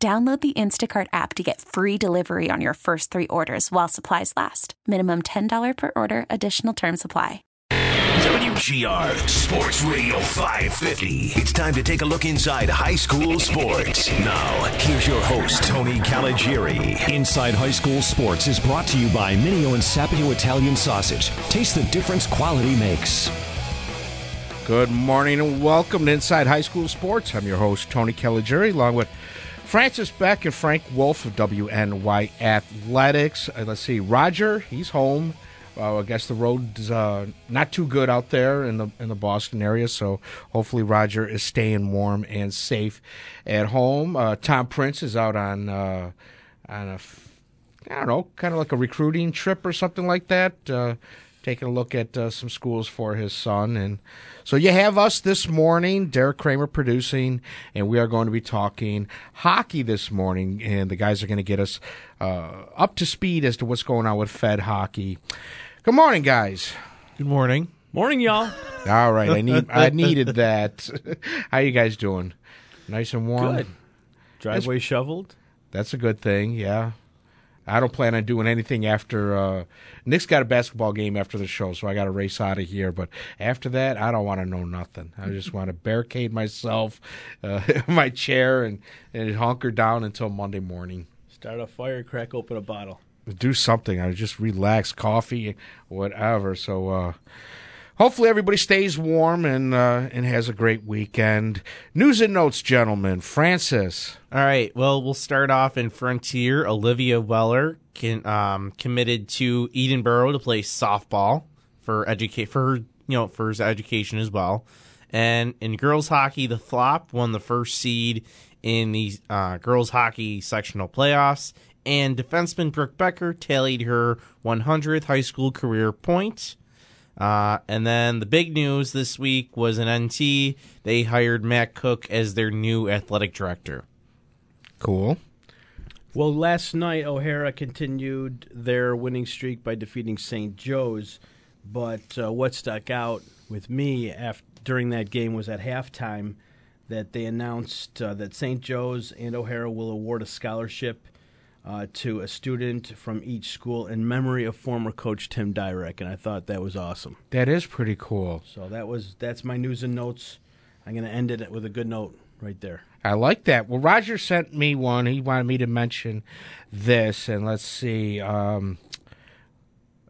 Download the Instacart app to get free delivery on your first three orders while supplies last. Minimum $10 per order, additional term supply. WGR Sports Radio 550. It's time to take a look inside high school sports. Now, here's your host, Tony Caligieri. Inside High School Sports is brought to you by Mineo and Sapio Italian Sausage. Taste the difference quality makes. Good morning and welcome to Inside High School Sports. I'm your host, Tony Caligieri, along with Francis Beck and Frank Wolf of WNY Athletics. Uh, let's see, Roger, he's home. Uh, I guess the road's uh, not too good out there in the in the Boston area, so hopefully Roger is staying warm and safe at home. Uh, Tom Prince is out on uh, on a I don't know, kind of like a recruiting trip or something like that uh, taking a look at uh, some schools for his son. And so you have us this morning, Derek Kramer producing, and we are going to be talking hockey this morning. And the guys are going to get us uh, up to speed as to what's going on with Fed hockey. Good morning, guys. Good morning. Morning, y'all. All right, I need I needed that. How you guys doing? Nice and warm. Good. Driveway shoveled. That's a good thing. Yeah. I don't plan on doing anything after. Uh, Nick's got a basketball game after the show, so I got to race out of here. But after that, I don't want to know nothing. I just want to barricade myself uh, in my chair and, and hunker down until Monday morning. Start a fire, crack open a bottle. Do something. I just relax, coffee, whatever. So. Uh, hopefully everybody stays warm and uh, and has a great weekend. News and notes, gentlemen. Francis. All right. Well, we'll start off in Frontier. Olivia Weller can, um, committed to Edinboro to play softball for educate for her, you know for his education as well. And in girls hockey, the Flop won the first seed in the uh, girls hockey sectional playoffs. And defenseman Brooke Becker tallied her 100th high school career point. Uh, and then the big news this week was an NT. They hired Matt Cook as their new athletic director. Cool. Well, last night O'Hara continued their winning streak by defeating St. Joe's, but uh, what stuck out with me after, during that game was at halftime that they announced uh, that St. Joe's and O'Hara will award a scholarship uh, to a student from each school in memory of former coach Tim Dyrek, and I thought that was awesome. That is pretty cool. So that was that's my news and notes. I'm going to end it with a good note right there. I like that. Well, Roger sent me one. He wanted me to mention this, and let's see. Um,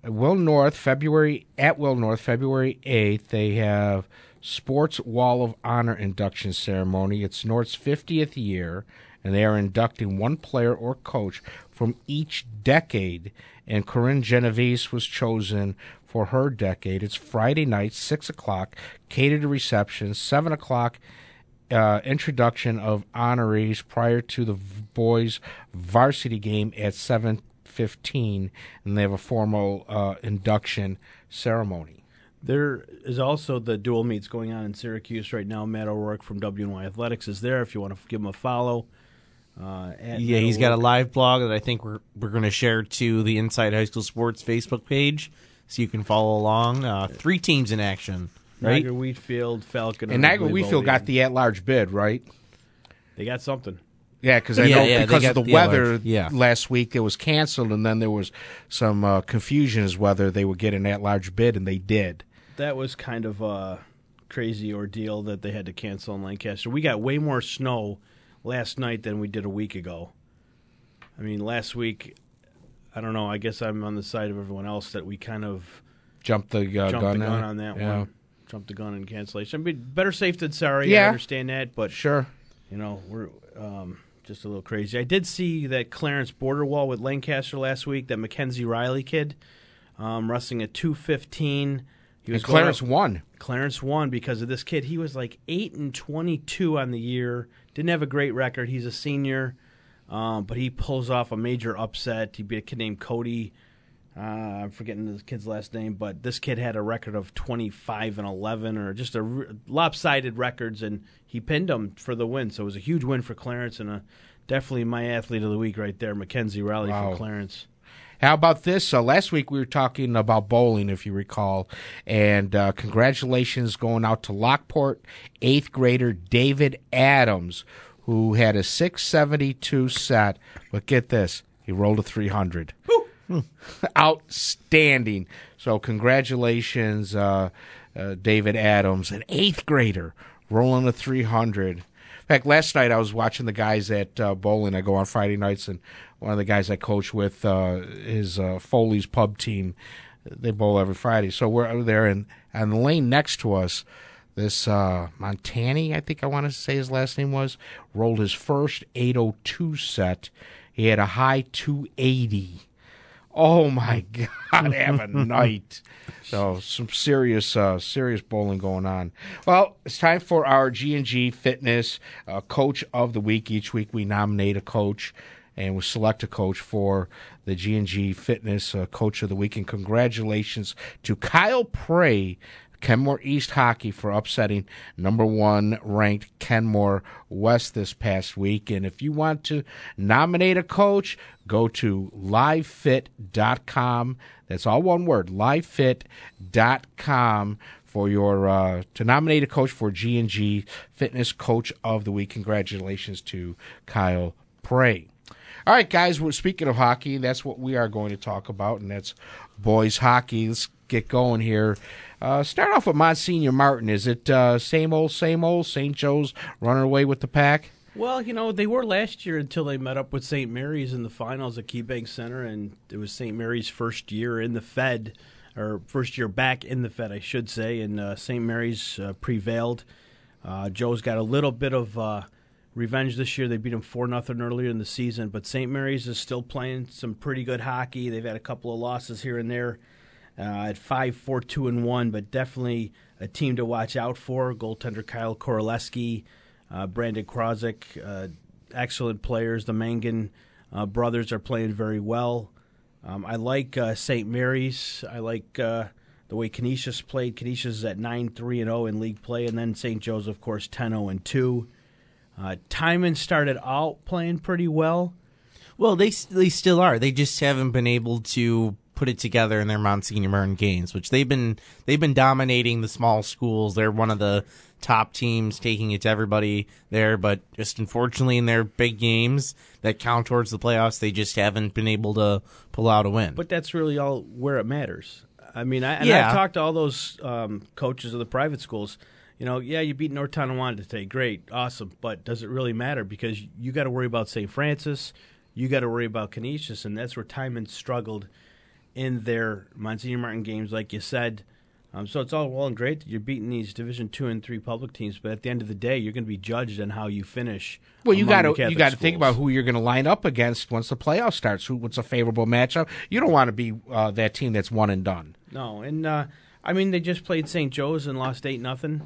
Will North, February at Will North, February eighth. They have Sports Wall of Honor induction ceremony. It's North's fiftieth year, and they are inducting one player or coach from each decade. And Corinne Genovese was chosen for her decade. It's Friday night, six o'clock, catered reception, seven o'clock uh, introduction of honorees prior to the boys' varsity game at seven fifteen, and they have a formal uh, induction ceremony. There is also the dual meets going on in Syracuse right now. Matt O'Rourke from WNY Athletics is there. If you want to give him a follow, uh, yeah, he's got a live blog that I think we're we're going to share to the Inside High School Sports Facebook page, so you can follow along. Uh, three teams in action right? Niagara Wheatfield, Falcon, and Niagara Wheatfield got the at-large bid, right? They got something. Yeah, because I Yeah, know yeah, because of the the weather yeah. last week it was canceled, and then there was some uh, confusion as whether they would get an at-large bid, and they did. That was kind of a crazy ordeal that they had to cancel in Lancaster. We got way more snow last night than we did a week ago. I mean, last week, I don't know. I guess I'm on the side of everyone else that we kind of Jumped the uh, jumped gun, the gun on that yeah. one. Jumped the gun in cancellation. I mean, better safe than sorry. Yeah. I understand that, but Sure. you know we're um, just a little crazy. I did see that Clarence border wall with Lancaster last week. That Mackenzie Riley kid um, wrestling at two fifteen. He And Clarence up- won. Clarence won because of this kid. He was like eight and twenty-two on the year. Didn't have a great record. He's a senior. Um, but he pulls off a major upset. He beat a kid named Cody. Uh, I'm forgetting the kid's last name, but this kid had a record of 25 and 11, or just a r- lopsided records, and he pinned him for the win. So it was a huge win for Clarence, and a, definitely my athlete of the week right there, Mackenzie Riley Wow. for Clarence. How about this? Uh, last week we were talking about bowling, if you recall, and uh, congratulations going out to Lockport eighth grader David Adams, who had a 672 set. But get this, he rolled a 300. Outstanding. So congratulations, uh, uh, David Adams, an eighth grader rolling a 300. Fact, last night I was watching the guys at uh, bowling. I go on Friday nights, and one of the guys I coach with uh, his uh, Foley's pub team. They bowl every Friday, so we're over there, and and the lane next to us, this uh, Montani, I think I want to say his last name was, rolled his first 802 set. He had a high 280. Oh my God! Have a night. So some serious, uh, serious bowling going on. Well, it's time for our G and G Fitness uh, Coach of the Week. Each week we nominate a coach and we select a coach for the G and G Fitness uh, Coach of the Week. And congratulations to Kyle Prey. Kenmore East Hockey for upsetting number one ranked Kenmore West this past week. And if you want to nominate a coach, go to livefit.com. That's all one word, livefit.com for your uh, to nominate a coach for G and G Fitness Coach of the Week. Congratulations to Kyle Prey. All right, guys. We're speaking of hockey. That's what we are going to talk about, and that's boys hockey. Let's get going here. Uh, start off with Monsignor Martin. Is it uh, same old, same old? St. Joe's running away with the pack? Well, you know, they were last year until they met up with St. Mary's in the finals at KeyBank Center, and it was St. Mary's first year in the Fed, or first year back in the Fed, I should say, and uh, St. Mary's uh, prevailed. Uh, Joe's got a little bit of revenge this year. They beat them 4 nothing earlier in the season, but St. Mary's is still playing some pretty good hockey. They've had a couple of losses here and there at 5 4 2 and 1, but definitely a team to watch out for. Goaltender Kyle Koroleski, uh, Brandon Krozik, uh, excellent players. The Mangan uh, brothers are playing very well. Um, I like uh, St. Mary's. I like uh, the way Canisius played. Canisius is at 9 3 and 0 in league play, and then St. Joe's, of course, 10 0 and 2. Uh, Timon started out playing pretty well. Well, they they still are. They just haven't been able to put it together in their Monsignor Martin games, which they've been they've been dominating the small schools. They're one of the top teams, taking it to everybody there. But just unfortunately, in their big games that count towards the playoffs, they just haven't been able to pull out a win. But that's really all where it matters. I mean, I, and Yeah. I've talked to all those um, coaches of the private schools. You know, yeah, you beat North Tonawanda today, great, awesome, but does it really matter? Because you got to worry about St. Francis, you got to worry about Canisius, and that's where Timon struggled in their Monsignor Martin games, like you said. Um, so it's all well and great that you're beating these Division two and three public teams, but at the end of the day, you're going to be judged on how you finish. Well, you got to you got to think about who you're going to line up against once the playoff starts. Who what's a favorable matchup? You don't want to be uh, that team that's one and done. No, and uh, I mean they just played St. Joe's and lost eight nothing.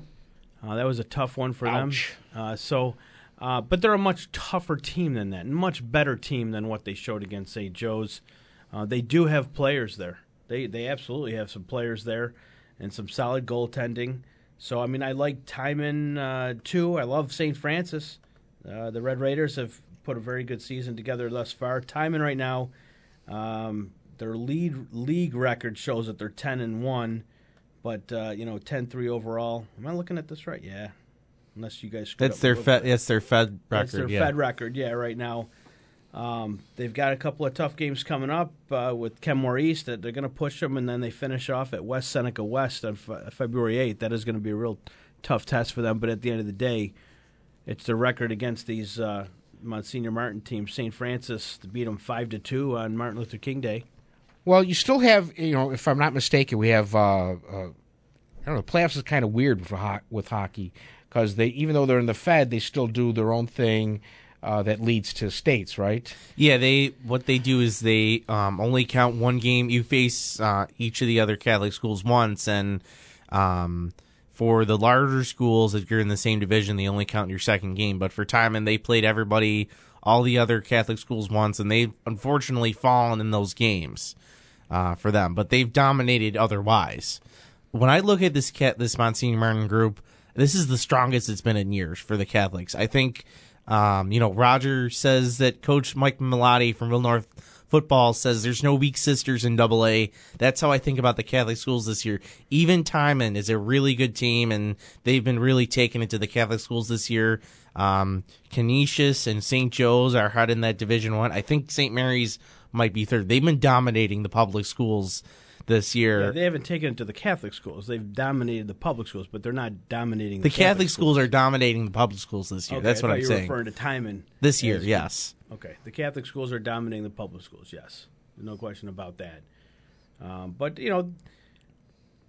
Uh, that was a tough one for Ouch. them. Uh, so, uh, but they're a much tougher team than that, and much better team than what they showed against St. Joe's. Uh, they do have players there. They they absolutely have some players there, and some solid goaltending. So I mean I like Timon uh, too. I love St. Francis. Uh, the Red Raiders have put a very good season together thus far. Timon right now. Um, their lead league record shows that they're ten and one, but uh, you know 10-3 overall. Am I looking at this right? Yeah. Unless you guys that's their fed. That's their Fed record. That's their yeah. Fed record. Yeah, right now. Um, they've got a couple of tough games coming up uh, with Kenmore East that they're going to push them, and then they finish off at West Seneca West on Fe- February 8th. That is going to be a real tough test for them, but at the end of the day, it's the record against these uh, Monsignor Martin teams. St. Francis beat them 5 to 2 on Martin Luther King Day. Well, you still have you know, if I'm not mistaken, we have uh, uh, I don't know. Playoffs is kind of weird for ho- with hockey because they even though they're in the Fed, they still do their own thing uh, that leads to states, right? Yeah, they what they do is they um, only count one game. You face uh, each of the other Catholic schools once, and um, for the larger schools, if you're in the same division, they only count your second game. But for Timon, they played everybody all the other Catholic schools once, and they've unfortunately fallen in those games uh, for them. But they've dominated otherwise. When I look at this cat, this Monsignor Martin group, this is the strongest it's been in years for the Catholics. I think, um, you know, Roger says that Coach Mike Milotti from Real North football says there's no weak sisters in double A. That's how I think about the Catholic schools this year. Even Timon is a really good team and they've been really taking it to the Catholic schools this year. Um, Canisius and St. Joe's are hot in that division one. I think St. Mary's might be third. They've been dominating the public schools this year. Yeah, they haven't taken it to the Catholic schools. They've dominated the public schools, but they're not dominating the, Catholic, schools. are dominating the public schools this year. Okay, That's I what I'm saying. Referring to Timon This year, yes. Okay, the Catholic schools are dominating the public schools. Yes, no question about that. Um, but you know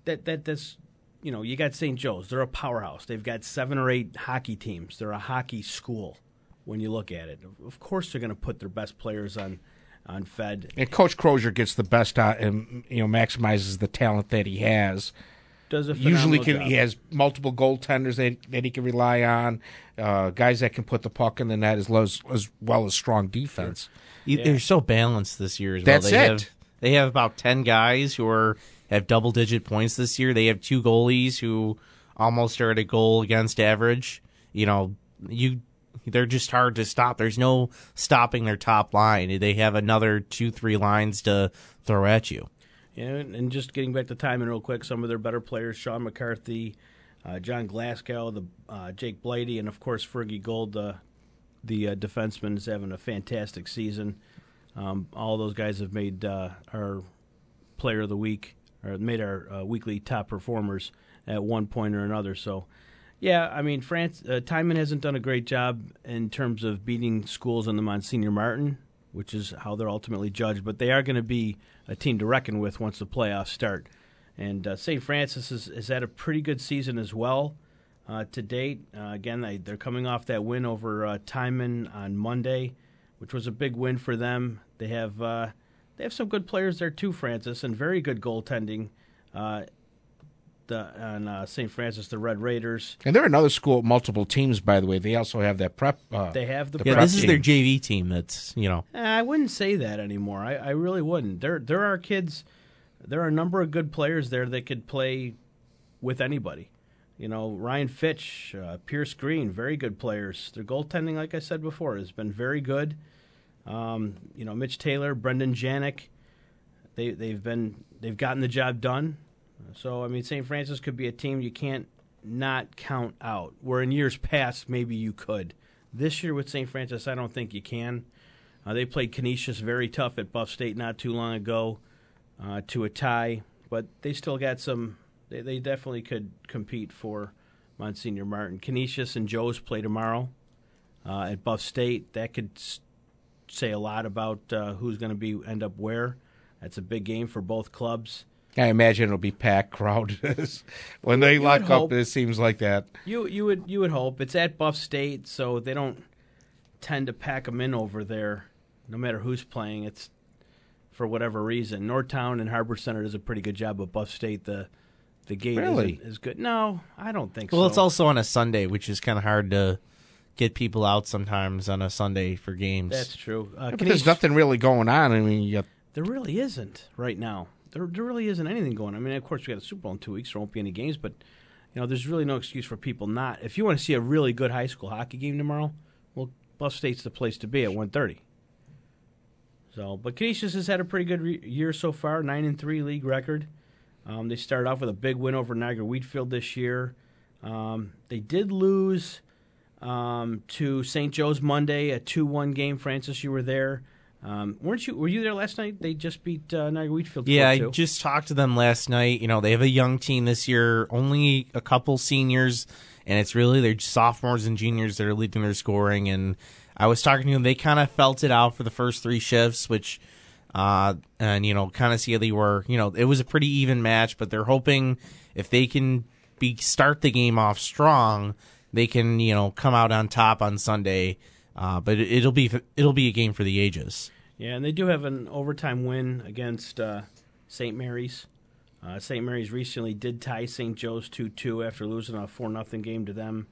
that that that's you know you got St. Joe's. They're a powerhouse. They've got seven or eight hockey teams. They're a hockey school. When you look at it, of course they're going to put their best players on on Fed. And Coach Crozier gets the best out and you know maximizes the talent that he has. Does a Usually, can, job. he has multiple goaltenders that, that he can rely on, uh, guys that can put the puck in the net as well as, as, well as strong defense. You- They're so balanced this year as That's well. They it. Have, they have about ten guys who are have double digit points this year. They have two goalies who almost are at a goal against average. You know, you they're just hard to stop. There's no stopping their top line. They have another two three lines to throw at you. Yeah, and just getting back to Timon real quick, some of their better players: Sean McCarthy, uh, John Glasgow, the uh, Jake Blighty, and of course Fergie Gold, uh, the uh, defenseman, is having a fantastic season. Um, all those guys have made uh, our player of the week, or made our uh, weekly top performers at one point or another. So, yeah, I mean, France uh, Timon hasn't done a great job in terms of beating schools on the Monsignor Martin, which is how they're ultimately judged. But they are going to be a team to reckon with once the playoffs start. And uh, St. Francis has, has had a pretty good season as well uh, to date. Uh, again, they, they're coming off that win over uh, Timon on Monday, which was a big win for them. They have uh, they have some good players there too, Francis, and very good goaltending. Uh, the on uh, St. Francis, the Red Raiders. And they're another school, multiple teams, by the way. They also have that prep. Uh, They have the, Yeah, prep this is their. JV team. That's you know Eh, I wouldn't say that anymore. I, I really wouldn't. There there are kids. There are a number of good players there that could play with anybody. You know, Ryan Fitch, uh, Pierce Green, very good players. Their goaltending, like I said before, has been very good. Um, you know, Mitch Taylor, Brendan Janik, they they've been they've gotten the job done. So I mean, St. Francis could be a team you can't not count out. Where in years past maybe you could. This year with St. Francis, I don't think you can. Uh, they played Canisius very tough at Buff State not too long ago uh, to a tie, but they still got some. They, they definitely could compete for Monsignor Martin. Canisius and Joe's play tomorrow uh, at Buff State. That could say a lot about uh, who's going to be end up where. That's a big game for both clubs. I imagine it'll be packed crowd when they lock up. hope. It seems like that. You you would you would hope it's at Buff State, so they don't tend to pack them in over there, no matter who's playing. It's for whatever reason. Northtown and Harbor Center does a pretty good job, but Buff State the the gate Really? isn't as good. No, I don't think Well, so. Well, it's also on a Sunday, which is kind of hard to get people out sometimes on a Sunday for games. that's true. Uh, But Canisius- there's nothing really going on. I mean, you got There really isn't right now. There, there really isn't anything going. on. I mean, of course, we got a Super Bowl in two weeks. There won't be any games, but you know, there's really no excuse for people not. If you want to see a really good high school hockey game tomorrow, well, Buff State's the place to be at 1:30. So, but Canisius has had a pretty good re- year so far, nine and three league record. Um, they started off with a big win over Niagara Wheatfield this year. Um, they did lose um, to St. Joe's Monday, a two-one game. Francis, you were there. Um, weren't you? Were you there last night? They just beat uh, Niagara Wheatfield. Yeah, I just talked to them last night. You know, they have a young team this year, only a couple seniors, and it's really their sophomores and juniors that are leading their scoring. And I was talking to them; they kind of felt it out for the first three shifts, which, uh, and you know, kind of see how they were. You know, it was a pretty even match, but they're hoping if they can be start the game off strong, they can you know come out on top on Sunday. Uh, but it, it'll be it'll be a game for the ages. Yeah, and they do have an overtime win against uh, St. Mary's. Uh, St. Mary's recently did tie St. Joe's 2 2 after losing a 4 0 game to them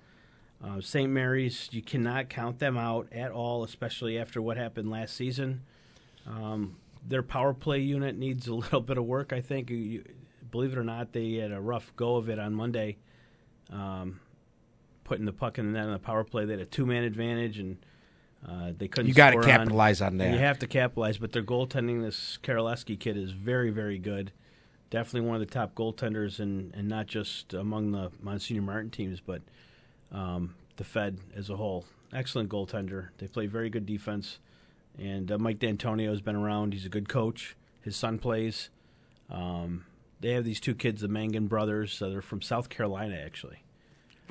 Uh, St. Mary's, you cannot count them out at all, especially after what happened last season. Um, their power play unit needs a little bit of work, I think. You, believe it or not, they had a rough go of it on Monday, um, putting the puck in the net on the power play. They had a two man advantage, and uh, they couldn't. You got to capitalize on that. You have to capitalize, but their goaltending, this Karaleski kid, is very, very good. Definitely one of the top goaltenders, and, and not just among the Monsignor Martin teams, but um, the Fed as a whole. Excellent goaltender. They play very good defense. And uh, Mike D'Antonio has been around. He's a good coach. His son plays. Um, they have these two kids, the Mangan brothers. Uh, they're from South Carolina, actually.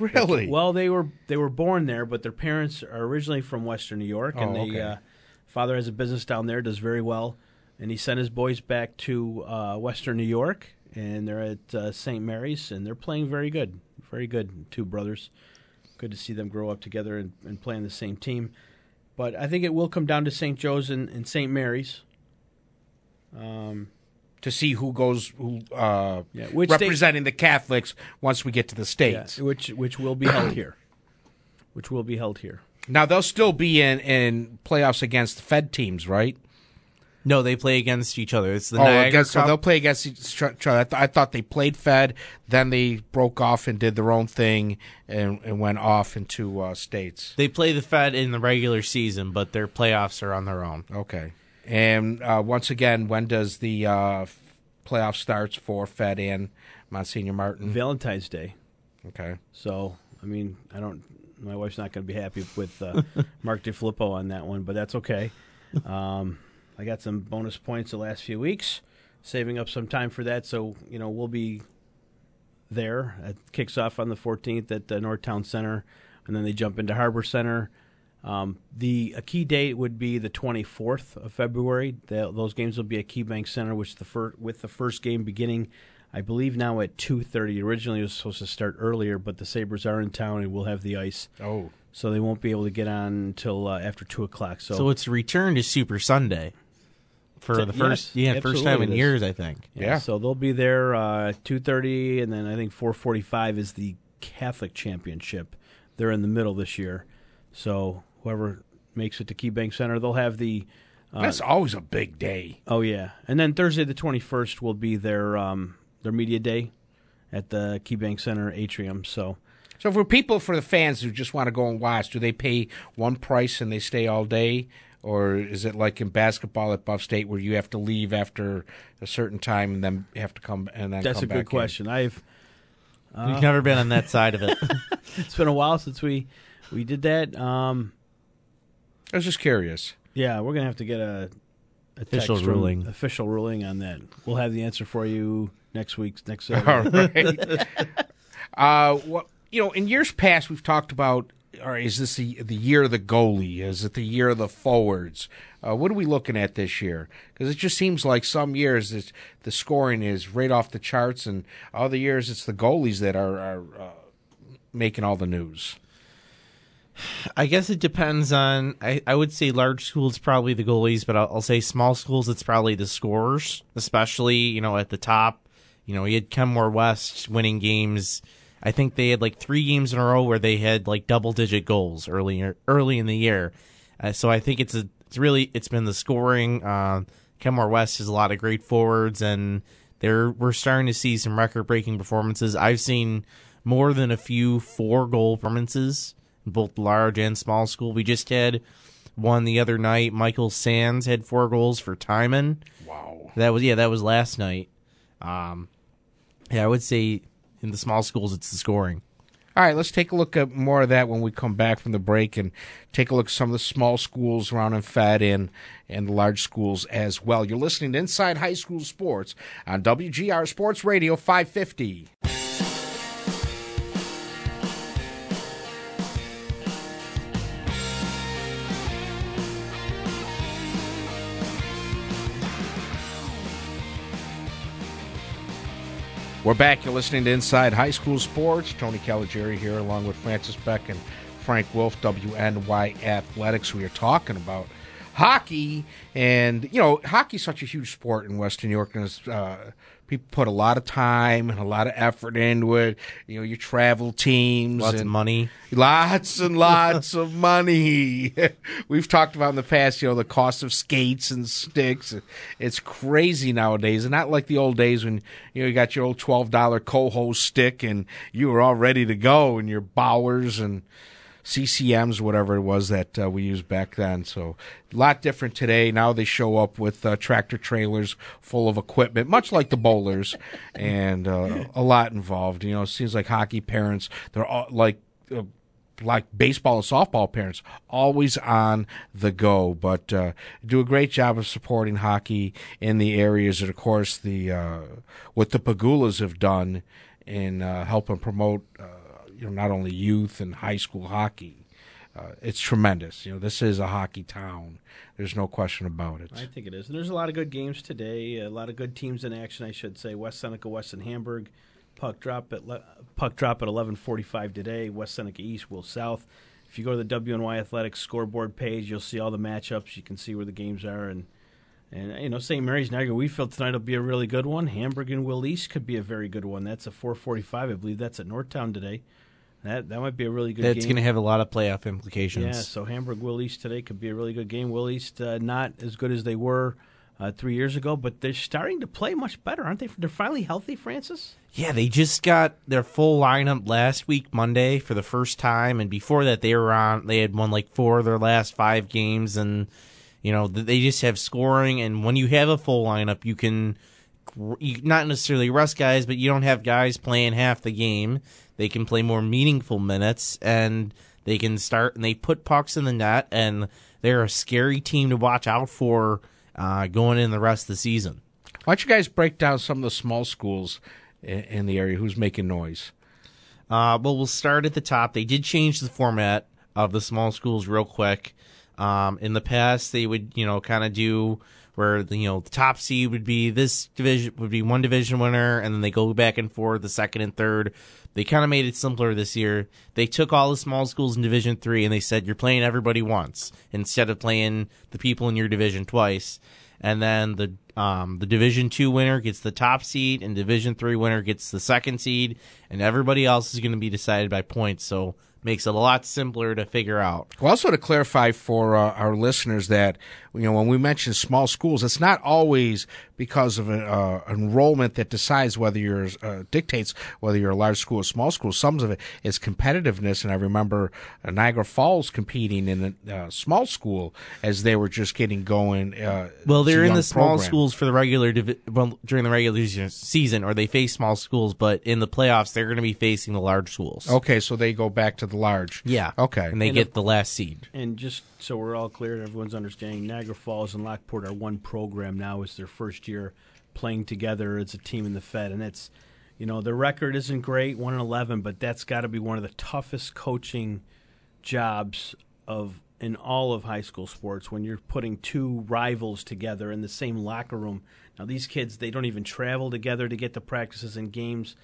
Really? Well, they were they were born there, but their parents are originally from Western New York, and Oh, okay. uh, father has a business down there, does very well, and he sent his boys back to uh, Western New York, and they're at uh, St. Mary's, and they're playing very good, very good. Two brothers, good to see them grow up together and, and play on the same team. But I think it will come down to St. Joe's and, and St. Mary's. Um, to see who goes who uh, Yeah, they- representing the Catholics once we get to the yeah, states. which which will be held here, which will be held here. Now they'll still be in in playoffs against the Fed teams, right? No, they play against each other. It's the oh, Niagara against, so they'll play against each other. I, th- I thought they played Fed, then they broke off and did their own thing and, and went off into uh, states. They play the Fed in the regular season, but their playoffs are on their own. Okay. And uh, once again, when does the uh, playoff starts for Fed and Monsignor Martin? Valentine's Day. Okay. So, I mean, I don't. My wife's not going to be happy with uh, Mark DeFilippo on that one, but that's okay. Um, I got some bonus points the last few weeks, saving up some time for that. So, you know, we'll be there. It kicks off on the 14th at the Northtown Center, and then they jump into Harbor Center. Um, the a key date would be the 24th of February. Tho- those games will be at KeyBank Center, which the fir- with the first game beginning, I believe now at 2:30. Originally, it was supposed to start earlier, but the Sabres are in town and we'll have the ice, Oh. so they won't be able to get on until uh, after two o'clock. So, So it's a return to Super Sunday for T- the first yes, yeah first time in years, I think. Yeah. So they'll be there uh, two thirty, and then I think four forty-five is the Catholic Championship. They're in the middle this year, so whoever makes it to KeyBank Center, they'll have the. Uh, That's always a big day. oh yeah, and then Thursday the twenty-first will be their um, their media day at the KeyBank Center atrium. So So for people, for the fans who just want to go and watch, do they pay one price and they stay all day? Or is it like in basketball at Buff State where you have to leave after a certain time and then have to come and then that's come a back good question. I've We've never been on that side of it. it's been a while since we we did that. Um, in? I was just curious. Yeah, we're gonna have to get a, a Official text from- ruling. official ruling on that. We'll have the answer for you next week. Next All Saturday. right. uh, what you know, in years past, we've talked about. Or is this the the year of the goalie? Is it the year of the forwards? Uh, what are we looking at this year? Because it just seems like some years it's, the scoring is right off the charts, and other years it's the goalies that are, are uh, making all the news. I guess it depends on. I, I would say large schools probably the goalies, but I'll, I'll say small schools it's probably the scorers, especially you know at the top. You know, you had Kenmore West winning games. I think they had like three games in a row where they had like double digit goals earlier early in the year. Uh, so I think it's a it's really it's been the scoring. Uh, Kenmore West has a lot of great forwards, and they're we're starting to see some record breaking performances. I've seen more than a few four goal performances both large and small school. We just had one the other night. Michael Sands had four goals for Timon. Wow. That was yeah, that was last night. Um, yeah, I would say in the small schools it's the scoring. All right, let's take a look at more of that when we come back from the break and take a look at some of the small schools around in Fed and, and the large schools as well. You're listening to Inside High School Sports on WGR Sports Radio 550. We're back. You're listening to Inside High School Sports. Tony Caligieri here, along with Francis Beck and Frank Wolf, WNY Athletics. We are talking about hockey, and you know, hockey's such a huge sport in Western New York, and it's uh, people put a lot of time and a lot of effort into it. You know, your travel teams, Lots and of money. lots and lots of money. We've talked about in the past, you know, the cost of skates and sticks. It's crazy nowadays, and not like the old days when you know you got your old twelve dollar Koho stick and you were all ready to go, and your Bauers and CCMs, whatever it was that uh, we used back then. So a lot different today. Now they show up with uh, tractor trailers full of equipment, much like the bowlers, and uh, a lot involved. You know, it seems like hockey parents, they're all like. Uh, like baseball and softball parents, always on the go, but uh, do a great job of supporting hockey in the areas. And of course, the uh, what the Pegulas have done in uh, helping promote, uh, you know, not only youth and high school hockey. Uh, it's tremendous. You know, this is a hockey town. There's no question about it. I think it is. And there's a lot of good games today. A lot of good teams in action, I should say. West Seneca, Weston Hamburg. Puck drop at le- puck drop at 11:45 today. West Seneca East, Will South. If you go to the WNY Athletics scoreboard page, you'll see all the matchups. You can see where the games are, and and you know St. Mary's Niagara Wheatfield tonight will be a really good one. Hamburg and Will East could be a very good one. That's a 4:45, I believe. That's at Northtown today. That that might be a really good That's game. going to have a lot of playoff implications. Yeah, so Hamburg Will East today could be a really good game. Will East uh, not as good as they were uh, three years ago, but they're starting to play much better, aren't they? They're finally healthy, Francis. Yeah, they just got their full lineup last week, Monday, for the first time, and before that, they were on. They had won like four of their last five games, and you know they just have scoring. And when you have a full lineup, you can you, not necessarily rest guys, but you don't have guys playing half the game. They can play more meaningful minutes, and they can start and they put pucks in the net, and they're a scary team to watch out for uh, going in the rest of the season. Why don't you guys break down some of the small schools in, in the area? Who's making noise? Uh, well, we'll start at the top. They did change the format of the small schools real quick. Um, in the past, they would, you know, kind of do where the, you know the top seed would be this division would be one division winner, and then they go back and forth the second and third. They kind of made it simpler this year. They took all the small schools in Division Three, and they said you're playing everybody once instead of playing the people in your division twice. And then the um, the Division Two winner gets the top seed, and Division Three winner gets the second seed, and everybody else is going to be decided by points. So makes it a lot simpler to figure out. Well, also to clarify for uh, our listeners that you know when we mention small schools, it's not always because of uh, enrollment that decides whether you're uh, dictates whether you're a large school or small school. Some of it is competitiveness, and I remember uh, Niagara Falls competing in a uh, small school as they were just getting going. Uh, Well, they're in the small program. schools for the regular divi- well, during the regular season, or they face small schools, but in the playoffs, they're going to be facing the large schools. Okay, so they go back to the large. Yeah. Okay. And they And get the last seed. And just so we're all clear, everyone's understanding, Niagara Falls and Lockport are one program now. It's their first year playing together as a team in the Fed, and it's, you know, the record isn't great, one and eleven, but that's got to be one of the toughest coaching jobs of in all of high school sports when you're putting two rivals together in the same locker room. Now these kids they don't even travel together to get to practices and games.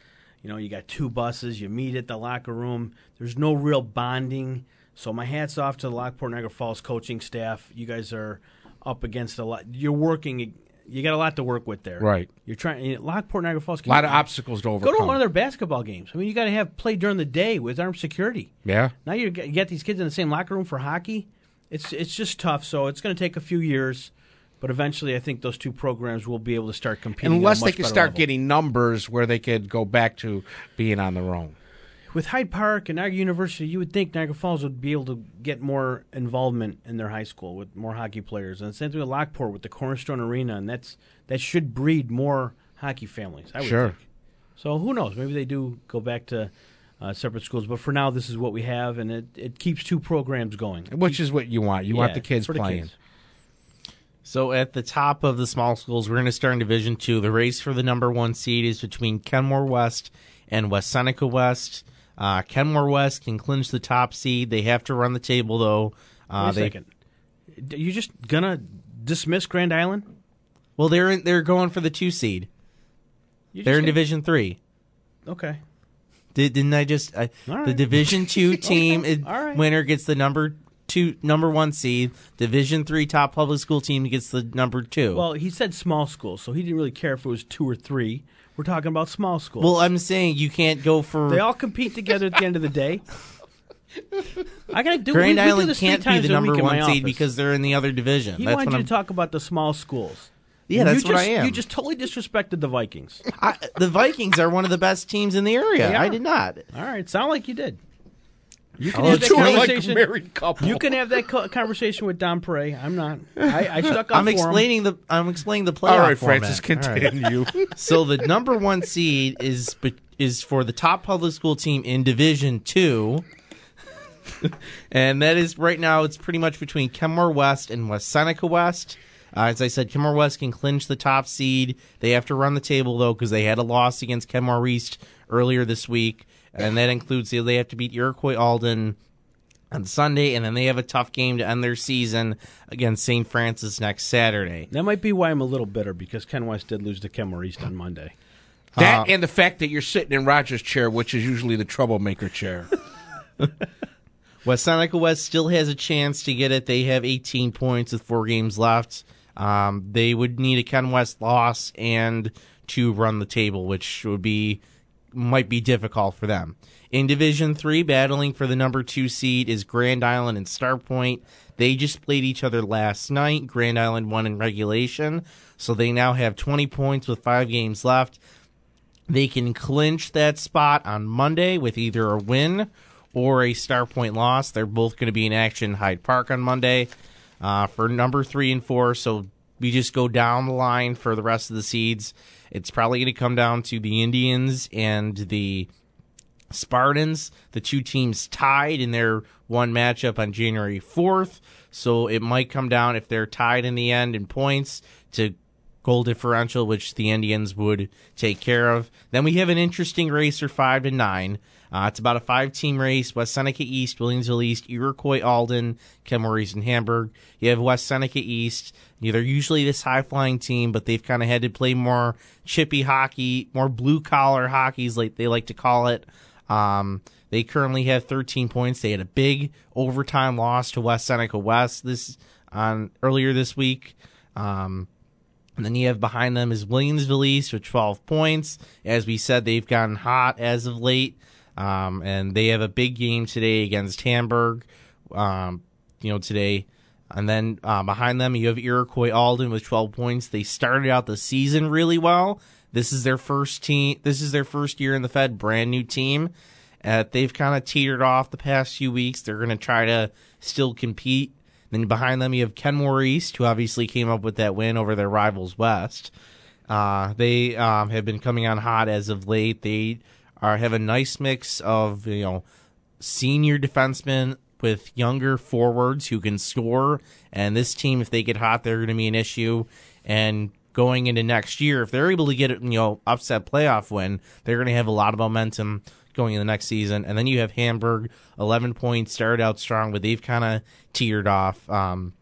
You know, you got two buses, you meet at the locker room. There's no real bonding. So my hats off to the Lockport Niagara Falls coaching staff. You guys are up against a lot. You're working. You got a lot to work with there. Right. You're trying. you know, Lockport Niagara Falls. a lot of obstacles to overcome. Go to one of their basketball games. I mean, you got to have play during the day with armed security. yeah. Now you get these kids in the same locker room for hockey. It's it's just tough. So it's going to take a few years, but eventually, I think those two programs will be able to start competing. Unless they can start level. getting numbers where they could go back to being on their own. with Hyde Park and Niagara University, you would think Niagara Falls would be able to get more involvement in their high school with more hockey players, and the same thing with Lockport with the Cornerstone Arena, and that's that should breed more hockey families. I would Sure. think. So who knows? Maybe they do go back to uh, separate schools, but for now, this is what we have, and it, it keeps two programs going. Which is what you want. You want the kids for the playing. kids. So at the top of the small schools, we're going to start in Division Two. The race for the number one seed is between Kenmore West and West Seneca West. Uh, Kenmore West can clinch the top seed. They have to run the table though. Uh, Wait a they, second. D- You just gonna dismiss Grand Island? Well, they're in, they're going for the two seed. You They're in gonna- Division Three. Okay. Did, didn't I just? I, All The. Division Two team Okay. right. winner gets the number two, number one seed. Division three top public school team gets the number two. Well, he said small schools, so he didn't really care if it was two or three. We're talking about small schools. well, I'm saying you can't go for they all compete together at the end of the day. I gotta do. Grand we, we do Island this can't be the number one seed because they're in the other division. he that's wanted you I'm. to talk about the small schools. yeah, that's you what just, I am. You just totally disrespected the Vikings. I, the Vikings are one of the best teams in the area. I did not. All right, sound like you did. You can Oh, have that Two are like a conversation. married couple. you can have that co- conversation with Don Prey. I'm not. I, I stuck up I'm for him. explaining the. I'm explaining the playoff All right, format. Francis, All right. continue. So the number one seed is is for the top public school team in Division Two, and that is right now. It's pretty much between Kenmore West and West Seneca West. Uh, as I said, Kenmore West can clinch the top seed. They have to run the table though because they had a loss against Kenmore East earlier this week, and that includes they have to beat Iroquois Alden on Sunday, and then they have a tough game to end their season against St. Francis next Saturday. That might be why I'm a little bitter because Ken West did lose to Kenmore East on Monday. that and the fact that you're sitting in Roger's chair, which is usually the troublemaker chair. West Seneca West still has a chance to get it. They have 18 points with four games left. Um, they would need a Ken West loss and to run the table, which would be might be difficult for them. In Division Three, battling for the number two seed is Grand Island and Starpoint. They just played each other last night. Grand Island won in regulation, so they now have 20 points with five games left. They can clinch that spot on Monday with either a win or a Starpoint loss. They're both going to be in action Hyde Park on Monday uh, for number three and four. So we just go down the line for the rest of the seeds. It's probably going to come down to the Indians and the Spartans. The two teams tied in their one matchup on January 4th. So it might come down, if they're tied in the end in points, to goal differential, which the Indians would take care of. Then we have an interesting race for 5 to 9. Uh, it's about a five team race West Seneca East, Williamsville East, Iroquois Alden, Kenmore and Hamburg. You have West Seneca East. They're usually this high flying team, but they've kind of had to play more chippy hockey, more blue collar hockey, like they like to call it. Um, they currently have 13 points. They had a big overtime loss to West Seneca West this on earlier this week. Um, and then you have behind them is Williamsville East with 12 points. As we said, they've gotten hot as of late. Um, and they have a big game today against Hamburg, um, you know, today. And then uh, behind them, you have Iroquois Alden with 12 points. They started out the season really well. This is their first team. This is their first year in the Fed, brand new team. Uh, they've kind of teetered off the past few weeks. They're going to try to still compete. Then behind them, you have Kenmore East, who obviously came up with that win over their rivals West. Uh, they um, have been coming on hot as of late. They are have a nice mix of you know senior defensemen with younger forwards who can score. And this team, if they get hot, they're going to be an issue. And going into next year, if they're able to get you know upset playoff win, they're going to have a lot of momentum going in the next season. And then you have Hamburg, eleven points, started out strong, but they've kind of teetered off. Um,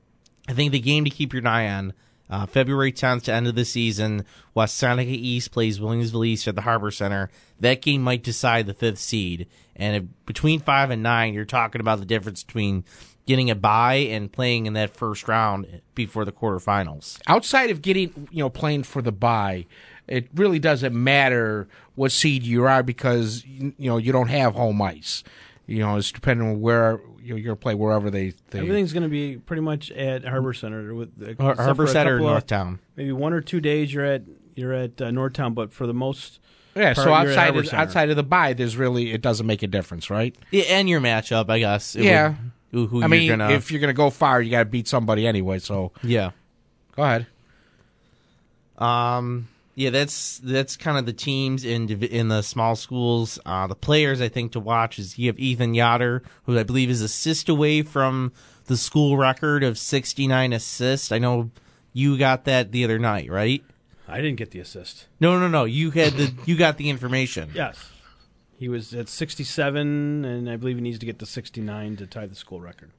I think the game to keep your eye on. Uh, February 10th to end of the season, West Seneca East plays Williamsville East at the Harbor Center. That game might decide the fifth seed. And if, between five and nine, you're talking about the difference between getting a bye and playing in that first round before the quarterfinals. Outside of getting, you know, playing for the bye, it really doesn't matter what seed you are because you know you don't have home ice. You know, it's depending on where you know, you're going to play wherever they. they Everything's going to be pretty much at Harbor Center with uh, Har- Harbor Center, Northtown. Maybe one or two days you're at you're at uh, Northtown, but for the most yeah. part, So you're at outside of, outside of the bye, there's really it doesn't make a difference, right? Yeah, and your matchup, I guess. It Yeah. would- who, who I you're mean, gonna, if you're going to go far, you got to beat somebody anyway. So yeah. go ahead. Um, yeah, that's that's kind of the teams in in the small schools. Uh, the players I think to watch is you have Ethan Yoder, who I believe is assist away from the school record of 69 assists. I know you got that the other night, right? I didn't get the assist. No, no, no. You had the you got the information. Yes, he was at 67, and I believe he needs to get to 69 to tie the school record.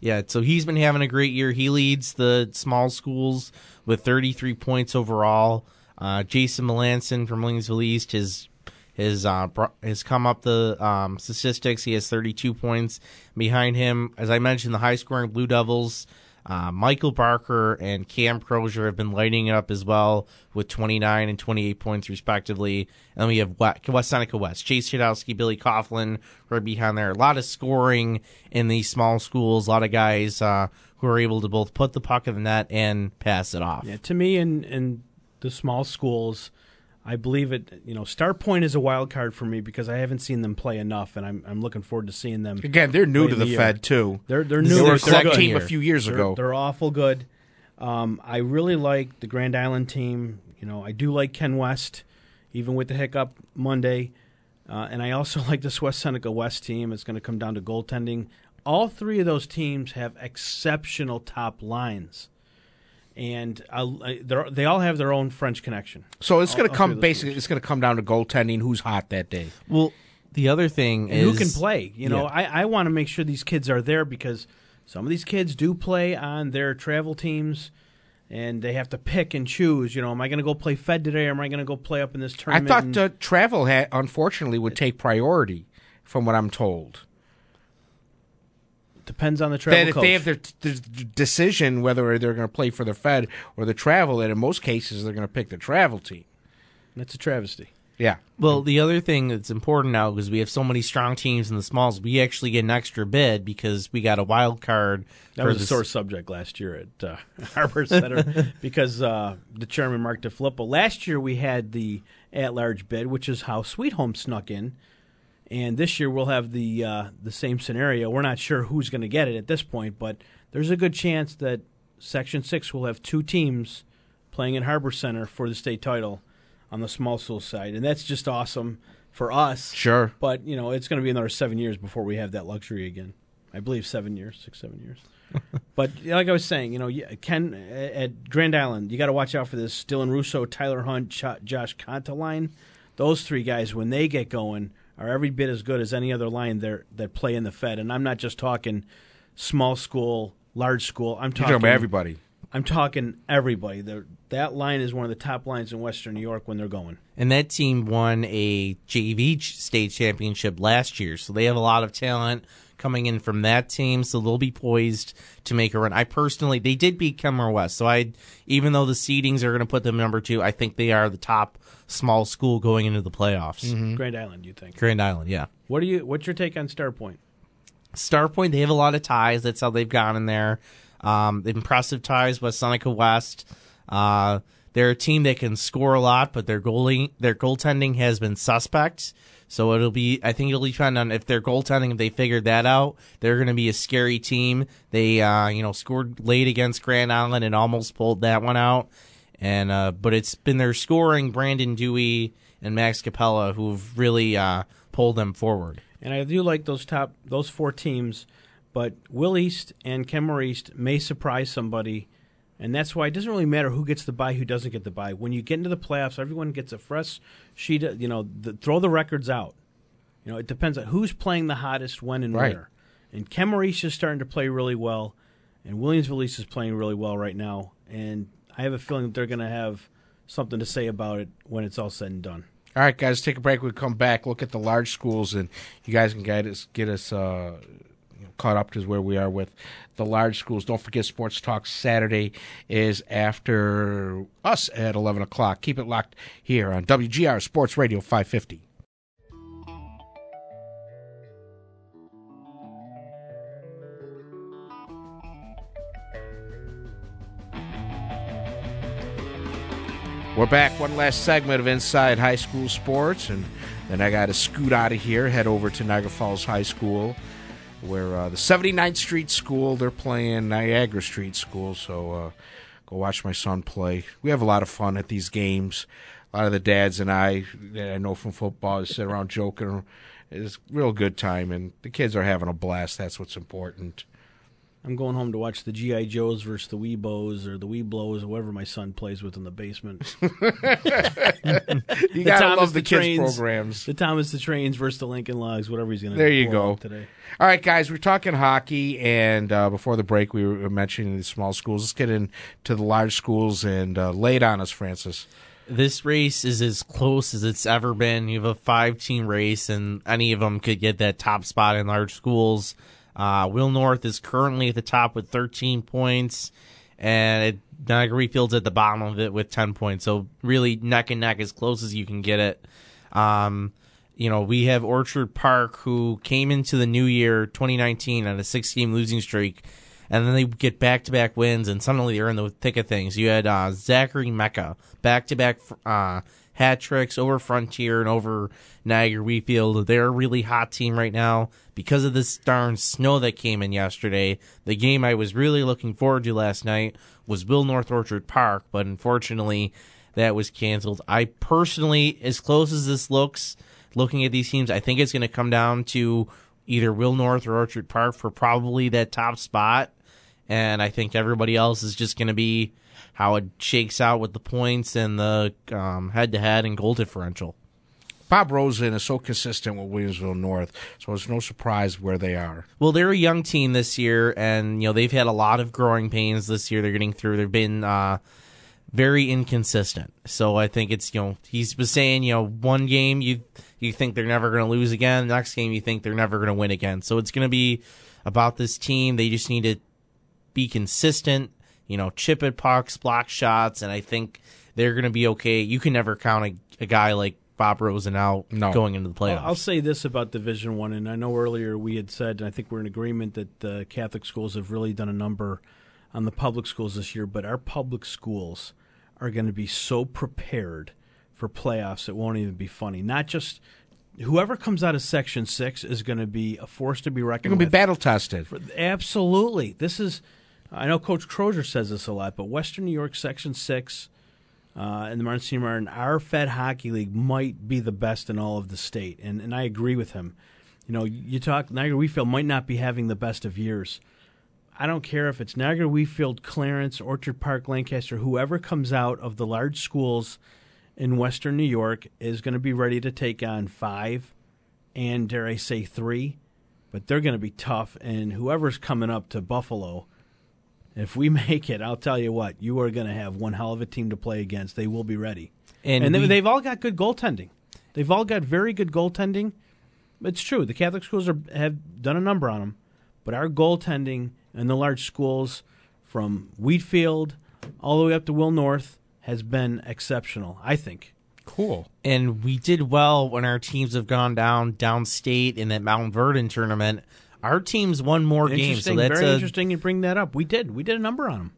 Yeah, so he's been having a great year. He leads the small schools with 33 points overall. Uh, Jason Melanson from Williamsville East has has uh, has come up the um, statistics. He has 32 points. Behind him, as I mentioned, the high scoring Blue Devils. Uh, Michael Barker and Cam Crozier have been lighting up as well with 29 and 28 points respectively. And then we have West, Seneca West, Chase Chudowski, Billy Coughlin right behind there. A lot of scoring in these small schools. A lot of guys uh, who are able to both put the puck in the net and pass it off. Yeah, to me, in in the small schools, I believe it. You know, Starpoint is a wild card for me because I haven't seen them play enough, and I'm I'm looking forward to seeing them. Again, they're new to the, year. Fed too. They're they're new. is They were a they're club team a few years They're, ago. they're awful good. Um, I really like the Grand Island team. You know, I do like Ken West, even with the hiccup Monday. Uh, and I also like this West Seneca West team. It's going to come down to goaltending. All three of those teams have exceptional top lines, and I, I, they're- all have their own French connection. So it's going to come you the basically. It's going to come down to goaltending. Who's hot that day? Well, the other thing and is who can play. You know, Yeah. I, I want to make sure these kids are there because some of these kids do play on their travel teams, and they have to pick and choose. You know, am I going to go play Fed today, or am I going to go play up in this tournament? I tournament? thought and- uh, travel ha- unfortunately would take priority, from what I'm told. Depends on the travel That if coach. they have their, their decision whether they're going to play for the Fed or the travel, and in most cases they're going to pick the travel team. That's a travesty. Yeah. Well, the other thing that's important now because we have so many strong teams in the smalls, we actually get an extra bid because we got a wild card. That was a this- sore subject last year at uh, Harbor Center because uh, the chairman Mark DeFilippo. Last year we had the at-large bid, which is how Sweet Home snuck in, and this year we'll have the uh, the same scenario. We're not sure who's going to get it at this point, but there's a good chance that Section Six will have two teams playing at Harbor Center for the state title on the small school side, and that's just awesome for us. Sure. But you know, it's going to be another seven years before we have that luxury again. I believe seven years, six, seven years. but like I was saying, you know, Ken at Grand Island, you got to watch out for this. Dylan Russo, Tyler Hunt, Josh Conta line. Those three guys, when they get going, are every bit as good as any other line there that play in the Fed. And I'm not just talking small school, large school. I'm talking talking about everybody. I'm talking everybody. They're, that line is one of the top lines in Western New York when they're going. And that team won a JV state championship last year, so they have a lot of talent coming in from that team. So they'll be poised to make a run. I personally, they did beat Kenmore West, so I, even though the seedings are going to put them number two, I think they are the top small school going into the playoffs. Grand Island, you think? Grand Island, yeah. What do you? What's your take on Starpoint? Starpoint, they have a lot of ties. That's how they've gone in there. Um, impressive ties with Seneca West. Uh, they're a team that can score a lot, but their goalie, their goaltending has been suspect. So it'll be, I think it'll depend on if their goaltending, if they figured that out, they're going to be a scary team. They, uh, you know, scored late against Grand Island and almost pulled that one out. And, uh, but it's been their scoring, Brandon Dewey and Max Capella, who've really, uh, pulled them forward. And I do like those top those four teams, but Will East and Kenmore East may surprise somebody, and that's why it doesn't really matter who gets the bye, who doesn't get the bye. When you get into the playoffs, everyone gets a fresh sheet. Of, you know, the, throw the records out. You know, it depends on who's playing the hottest, when, and Right. where. And Kenmore is starting to play really well, and Williamsville East is playing really well right now. And I have a feeling that they're going to have something to say about it when it's all said and done. All right, guys, take a break. We come back, look at the large schools, and you guys can get us get us uh, caught up to where we are with the large schools. Don't forget, Sports Talk Saturday is after us at eleven o'clock. Keep it locked here on WGR Sports Radio five fifty. We're back. One last segment of Inside High School Sports, and then I got to scoot out of here, head over to Niagara Falls High School, where uh, the 79th Street School, they're playing Niagara Street School, so uh, go watch my son play. We have a lot of fun at these games. A lot of the dads and I, that I know from football, sit around joking. It's a real good time, and the kids are having a blast. That's what's important. I'm going home to watch the GI Joes versus the Weebos or the Weeblows or whatever my son plays with in the basement. You The gotta Thomas love the the kids Trains. programs. the Thomas the Trains versus the Lincoln Logs, whatever he's going to. Do. There you go. today. All right, guys, we're talking hockey, and uh, before the break, we were mentioning the small schools. Let's get into the large schools and uh, lay it on us, Francis. This race is as close as it's ever been. You have a five team race, and any of them could get that top spot in large schools. Uh, Will North is currently at the top with 13 points, and it, Niagara Wheatfield's at the bottom of it with 10 points. So really neck and neck as close as you can get it. Um, you know, we have Orchard Park who came into the new year 2019 on a six game losing streak, and then they get back to back wins, and suddenly they're in the thick of things. You had uh, Zachary Mecca back to back hat tricks over Frontier and over Niagara Wheatfield. They're a really hot team right now because of this darn snow that came in yesterday. The game I was really looking forward to last night was Will North Orchard Park, but unfortunately that was canceled. I personally, as close as this looks, looking at these teams, I think it's going to come down to either Will North or Orchard Park for probably that top spot. And I think everybody else is just going to be how it shakes out with the points and the head to head and goal differential. Bob Rosen is so consistent with Williamsville North, so it's no surprise where they are. Well, they're a young team this year, and you know they've had a lot of growing pains this year. They're getting through. They've been uh, very inconsistent. So I think it's you know he was saying you know one game you you think they're never going to lose again, the next game you think they're never going to win again. So it's going to be about this team. They just need to be consistent. You know, chip at pucks, block shots, and I think they're going to be okay. You can never count a, a guy like Bob Rosen out no. going into the playoffs. Well, I'll say this about Division One, and I know earlier we had said, and I think we're in agreement that the Catholic schools have really done a number on the public schools this year. But our public schools are going to be so prepared for playoffs it won't even be funny. Not just whoever comes out of Section Six is going to be a force to be reckoned. They're going to be battle tested. Absolutely, this is. I know Coach Crozier says this a lot, but Western New York Section Six uh, and the Martin Monsignor Martin, our Fed Hockey League might be the best in all of the state, and and I agree with him. You know, you talk Niagara Wheatfield might not be having the best of years. I don't care if it's Niagara Wheatfield, Clarence, Orchard Park, Lancaster, whoever comes out of the large schools in Western New York is going to be ready to take on five and, dare I say, three. But they're going to be tough, and whoever's coming up to Buffalo, if we make it, I'll tell you what, you are going to have one hell of a team to play against. They will be ready. And, And, they, we- they've all got good goaltending. They've all got very good goaltending. It's true. The Catholic schools are, have done a number on them, but our goaltending in the large schools, from Wheatfield all the way up to Will North, has been exceptional. I think. Cool. and we did well when our teams have gone down downstate in that Mount Vernon tournament. Our teams won more games, so that's very a, interesting. You bring that up. We did. We did a number on them.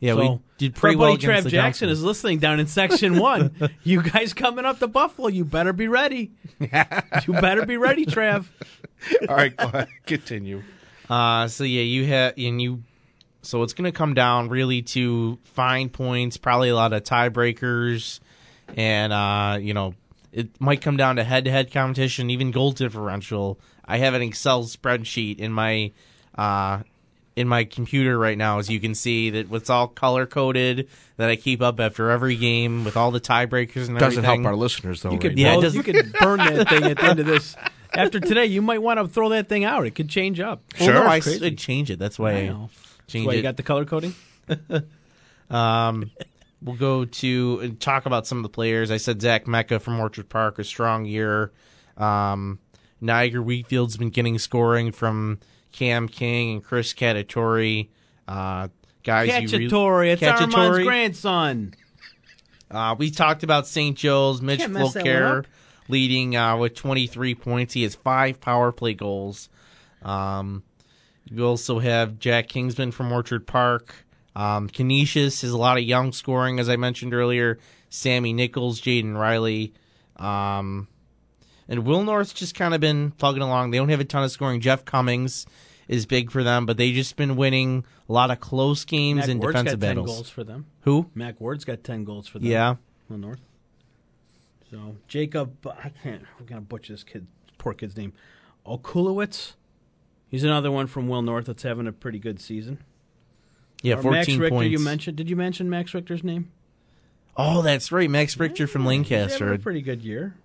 Yeah, so, we did pretty well against Trav the Jackson Johnsons. is listening down in Section One. you guys coming up to Buffalo? You better be ready. you better be ready, Trav. All right, go ahead. Continue. Uh, so yeah, you have and you. So it's going to come down really to fine points, probably a lot of tiebreakers, and uh, you know it might come down to head-to-head competition, even goal differential. I have an Excel spreadsheet in my uh, in my computer right now, as you can see that it's all color coded that I keep up after every game with all the tiebreakers and everything. Doesn't everything. help our listeners though. You right could, Yeah, it you could burn that thing at the end of this. After today, you might want to throw that thing out. It could change up. Well, no, Sure. I should change it. That's why I I, know. That's why it. you got the color coding. Um, we'll go to and talk about some of the players. I said Zach Mecca from Orchard Park, a strong year. Um, Niagara Wheatfield's been getting scoring from Cam King and Chris Catatori. Uh, guys, you re- Cacciatore. It's Armand's Cacciatore. grandson. Uh, we talked about St. Joe's. Mitch Can't mess that one Fulcare leading uh, with 23 points. He has five power play goals. Um, you also have Jack Kingsman from Orchard Park. Um, Canisius has a lot of young scoring, as I mentioned earlier. Sammy Nichols, Jaden Riley. Um, and Will North's just kind of been plugging along. They don't have a ton of scoring. Jeff Cummings is big for them, but they've just been winning a lot of close games Mac and Ward's defensive got ten battles. goals for them. Who? Mac Ward's got ten goals for them. Yeah. Will North. So Jacob, I can't. I'm gonna butcher this kid, poor kid's name. Okulowitz. He's another one from Will North that's having a pretty good season. Yeah, Or 14 Max Richter. points. You mentioned? Did you mention Max Richter's name? Oh, that's right, Max Richter from He's having Lancaster. a pretty good year.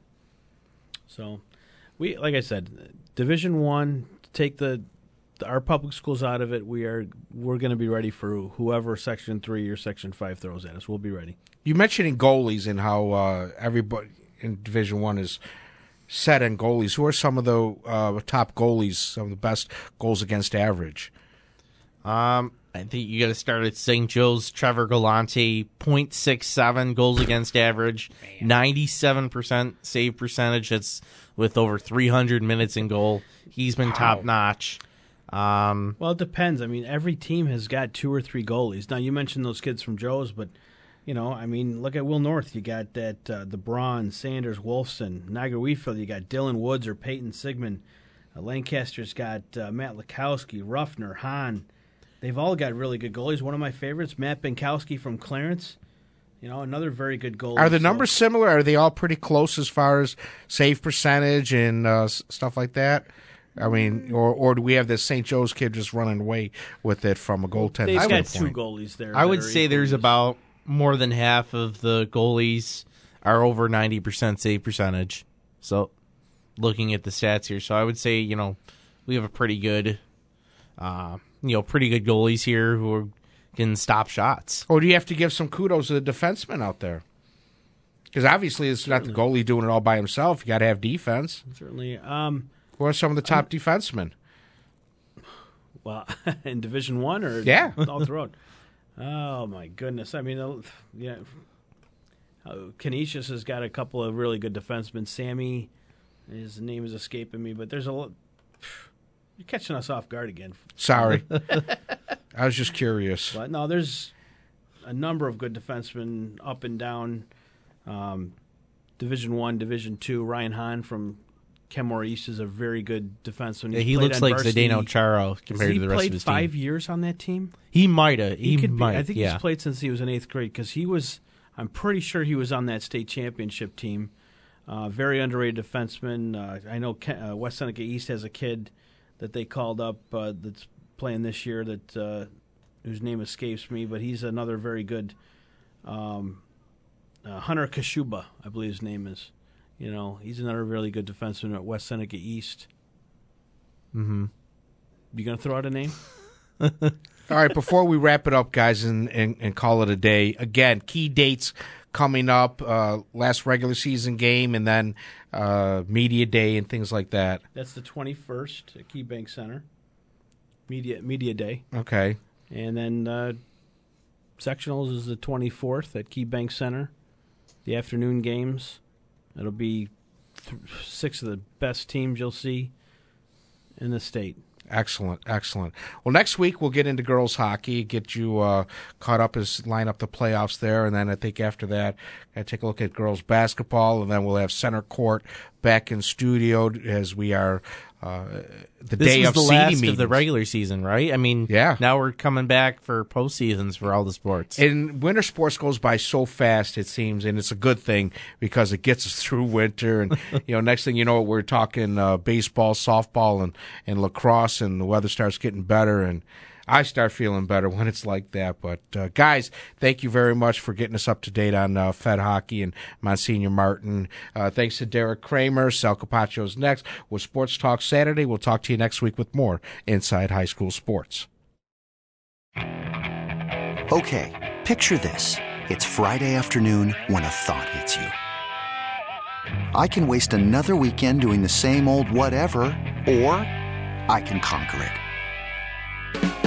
So, we like I said, Division One. Take the our public schools out of it, we are we're going to be ready for whoever Section Three or Section Five throws at us. We'll be ready. You mentioning goalies and how uh, everybody in Division One is set in goalies. Who are some of the uh, top goalies? Some of the best goals against average. Um, I think you got to start at St. Joe's. Trevor Galante, 0.67 goals against average, 97% save percentage. That's with over 300 minutes in goal. He's been top notch. Um, Well, it depends. I mean, every team has got two or three goalies. Now, you mentioned those kids from Joe's, but you know, I mean, look at Will North. You got that uh, the Braun, Sanders, Wolfson, Niagara Wheatfield. You got Dylan Woods or Peyton Sigmund. Uh, Lancaster's got uh, Matt Lukowski, Ruffner, Hahn. They've all got really good goalies. One of my favorites, Matt Binkowski from Clarence. You know, another very good goalie. Are the So- numbers similar? Are they all pretty close as far as save percentage and uh, s- stuff like that? I mean, or or do we have this St. Joe's kid just running away with it from a goaltender They've got two goalies there. I would are say there's equally- about more than half of the goalies are over 90% save percentage. So, looking at the stats here, so I would say, you know, we have a pretty good, uh, you know, pretty good goalies here who are, can stop shots. Or do you have to give some kudos to the defensemen out there? Because obviously it's not the goalie doing it all by himself. You got to have defense. certainly. Um, Who are some of the top defensemen? Well, in Division One or Yeah. all throughout. Oh my goodness! I mean, yeah, uh, Canisius has got a couple of really good defensemen. Sammy, his name is escaping me, but there's a lot. You're catching us off guard again. Sorry, I was just curious. But no, there's a number of good defensemen up and down. Um, Division One, Division Two. Ryan Hahn from Kenmore East is a very good defenseman. Yeah, He's he looks like varsity. Zdeno Chara compared to the rest played of his team. five years on that team? He might have. He, He, could might. be. I think yeah. he's played since he was in eighth grade because he was. I'm pretty sure he was on that state championship team. Uh, very underrated defenseman. Uh, I know Ken, uh, West Seneca East has a kid that they called up uh, that's playing this year that uh, whose name escapes me, but he's another very good. Um, uh, Hunter Kashuba, I believe his name is. You know, he's another really good defenseman at West Seneca East. Mm-hmm. You gonna throw out a name? All right, before we wrap it up, guys, and, and, and call it a day, again, key dates coming up uh, last regular season game and then uh, media day and things like that. That's the 21st at KeyBank Center. Media Media Day. Okay. And then uh, sectionals is the 24th at KeyBank Center. The afternoon games. It'll be th- six of the best teams you'll see in the state. Excellent, excellent. Well, next week we'll get into girls hockey, get you uh, caught up as line up the playoffs there, and then I think after that, I take a look at girls basketball, and then we'll have center court back in studio as we are uh, the This day of the last meetings. of the regular season, right? I mean, Yeah. Now we're coming back for postseasons for all the sports. And winter sports goes by so fast, it seems, and it's a good thing because it gets us through winter. And you know, next thing you know, we're talking uh, baseball, softball, and and lacrosse, and the weather starts getting better, and I start feeling better when it's like that. But uh, guys, thank you very much for getting us up to date on uh, Fed hockey and Monsignor Martin. Uh, thanks to Derek Kramer. Sal Capaccio's next with Sports Talk Saturday. We'll talk to you next week with more Inside High School Sports. Okay, picture this. It's Friday afternoon when a thought hits you. I can waste another weekend doing the same old whatever, or I can conquer it.